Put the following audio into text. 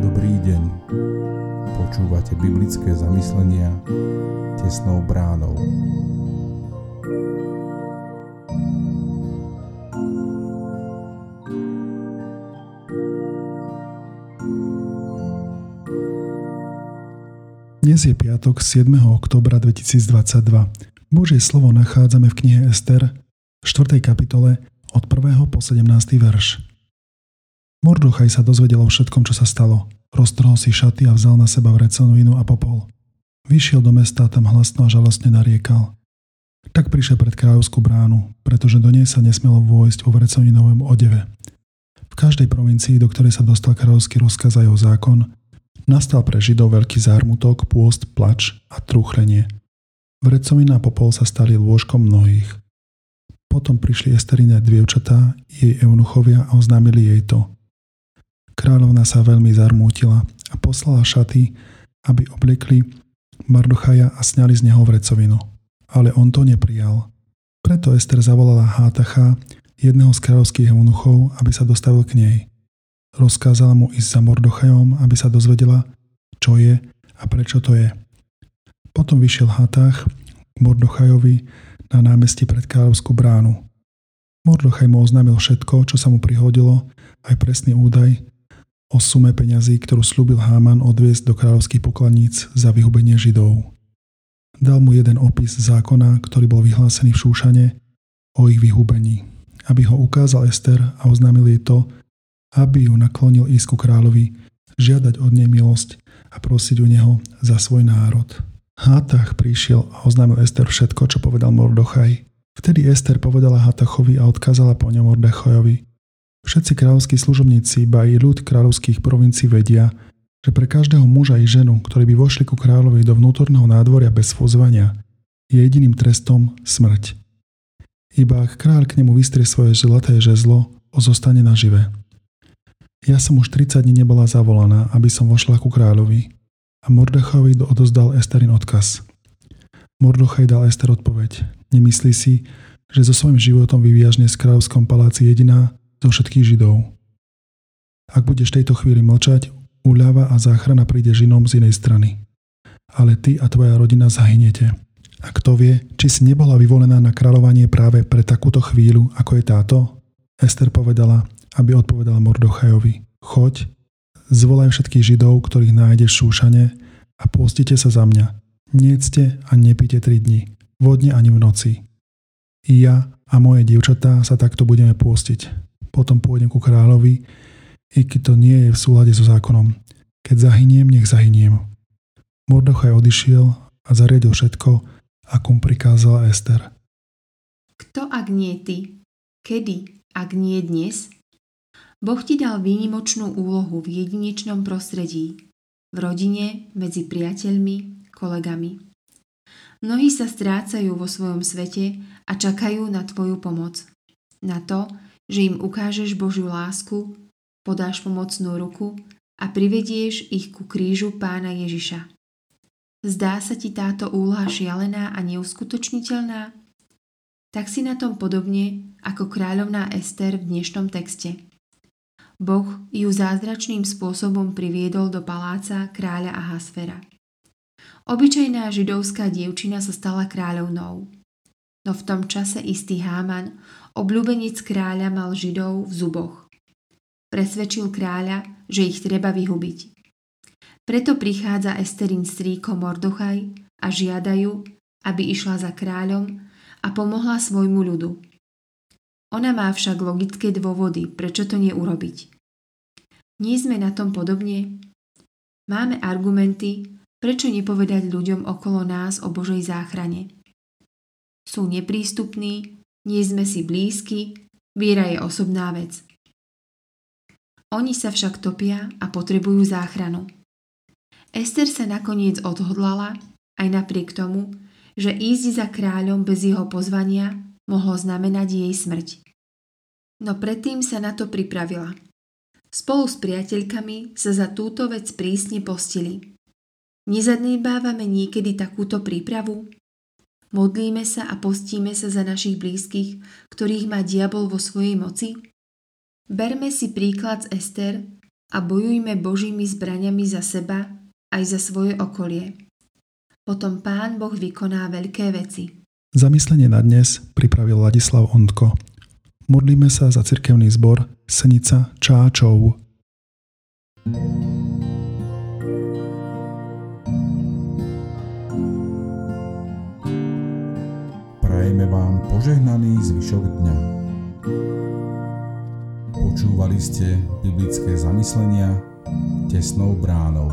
Dobrý deň. Počúvate biblické zamyslenia tesnou bránou. Dnes je piatok 7. oktobra 2022. Božie slovo nachádzame v knihe Ester 4. kapitole od 1. po 17. verš. Mordochaj sa dozvedel o všetkom, čo sa stalo. Roztrhol si šaty a vzal na seba vrecenú vinu a popol. Vyšiel do mesta a tam hlasno a žalostne nariekal. Tak prišiel pred kráľovskú bránu, pretože do nej sa nesmelo vojsť vo vreceninovom odeve. V každej provincii, do ktorej sa dostal kráľovský rozkaz a jeho zákon, Nastal pre Židov veľký zármutok, pôst, plač a trúchlenie. Vrecovina a popol sa stali lôžkom mnohých. Potom prišli Esterine dievčatá, jej eunuchovia a oznámili jej to. Kráľovna sa veľmi zarmútila a poslala šaty, aby obliekli Mardochaja a sňali z neho vrecovinu. Ale on to neprijal. Preto Ester zavolala Hátacha, jedného z kráľovských eunuchov, aby sa dostavil k nej. Rozkázala mu ísť za Mordochajom, aby sa dozvedela, čo je a prečo to je. Potom vyšiel Hatách Mordochajovi na námestí pred kráľovskú bránu. Mordochaj mu oznámil všetko, čo sa mu prihodilo, aj presný údaj o sume peňazí, ktorú slúbil Háman odviesť do kráľovských pokladníc za vyhubenie Židov. Dal mu jeden opis zákona, ktorý bol vyhlásený v Šúšane o ich vyhubení, aby ho ukázal Ester a oznámil jej to, aby ju naklonil ísť ku kráľovi, žiadať od nej milosť a prosiť u neho za svoj národ. Hátach prišiel a oznámil Ester všetko, čo povedal Mordochaj. Vtedy Ester povedala Hátachovi a odkázala po ňom Mordechojovi. Všetci kráľovskí služobníci, ba i ľud kráľovských provincií vedia, že pre každého muža i ženu, ktorí by vošli ku kráľovi do vnútorného nádvoria bez fúzvania, je jediným trestom smrť. Iba ak kráľ k nemu vystrie svoje zlaté žezlo, ozostane nažive. Ja som už 30 dní nebola zavolaná, aby som vošla ku kráľovi a Mordechovi odozdal Esterin odkaz. Mordochaj dal Ester odpoveď. Nemyslí si, že so svojím životom vyvíjaš dnes v kráľovskom paláci jediná zo všetkých Židov. Ak budeš tejto chvíli mlčať, úľava a záchrana príde žinom z inej strany. Ale ty a tvoja rodina zahynete. A kto vie, či si nebola vyvolená na kráľovanie práve pre takúto chvíľu, ako je táto? Ester povedala, aby odpovedal Mordochajovi, choď, zvolaj všetkých židov, ktorých nájdeš v Šúšane a pôstite sa za mňa. Niecte a nepíte tri dni, vodne ani v noci. I ja a moje dievčatá sa takto budeme pôstiť. Potom pôjdem ku kráľovi, i keď to nie je v súlade so zákonom. Keď zahyniem, nech zahyniem. Mordochaj odišiel a zariadil všetko, ako mu prikázala Ester. Kto ak nie ty? Kedy, ak nie dnes? Boh ti dal výnimočnú úlohu v jedinečnom prostredí, v rodine, medzi priateľmi, kolegami. Mnohí sa strácajú vo svojom svete a čakajú na tvoju pomoc. Na to, že im ukážeš Božiu lásku, podáš pomocnú ruku a privedieš ich ku krížu pána Ježiša. Zdá sa ti táto úloha šialená a neuskutočniteľná? Tak si na tom podobne ako kráľovná Ester v dnešnom texte. Boh ju zázračným spôsobom priviedol do paláca kráľa Ahasfera. Obyčajná židovská dievčina sa stala kráľovnou. No v tom čase istý Háman, obľúbenec kráľa, mal židov v zuboch. Presvedčil kráľa, že ich treba vyhubiť. Preto prichádza Esterin strýko Mordochaj a žiadajú, aby išla za kráľom a pomohla svojmu ľudu. Ona má však logické dôvody, prečo to neurobiť. Nie sme na tom podobne? Máme argumenty, prečo nepovedať ľuďom okolo nás o Božej záchrane. Sú neprístupní, nie sme si blízki, viera je osobná vec. Oni sa však topia a potrebujú záchranu. Ester sa nakoniec odhodlala, aj napriek tomu, že ísť za kráľom bez jeho pozvania mohlo znamenať jej smrť. No predtým sa na to pripravila. Spolu s priateľkami sa za túto vec prísne postili. Nezadnebávame niekedy takúto prípravu? Modlíme sa a postíme sa za našich blízkych, ktorých má diabol vo svojej moci? Berme si príklad z Ester a bojujme Božími zbraniami za seba aj za svoje okolie. Potom Pán Boh vykoná veľké veci. Zamyslenie na dnes pripravil Ladislav Ondko. Modlíme sa za cirkevný zbor Senica Čáčov. Prajeme vám požehnaný zvyšok dňa. Počúvali ste biblické zamyslenia tesnou bránou.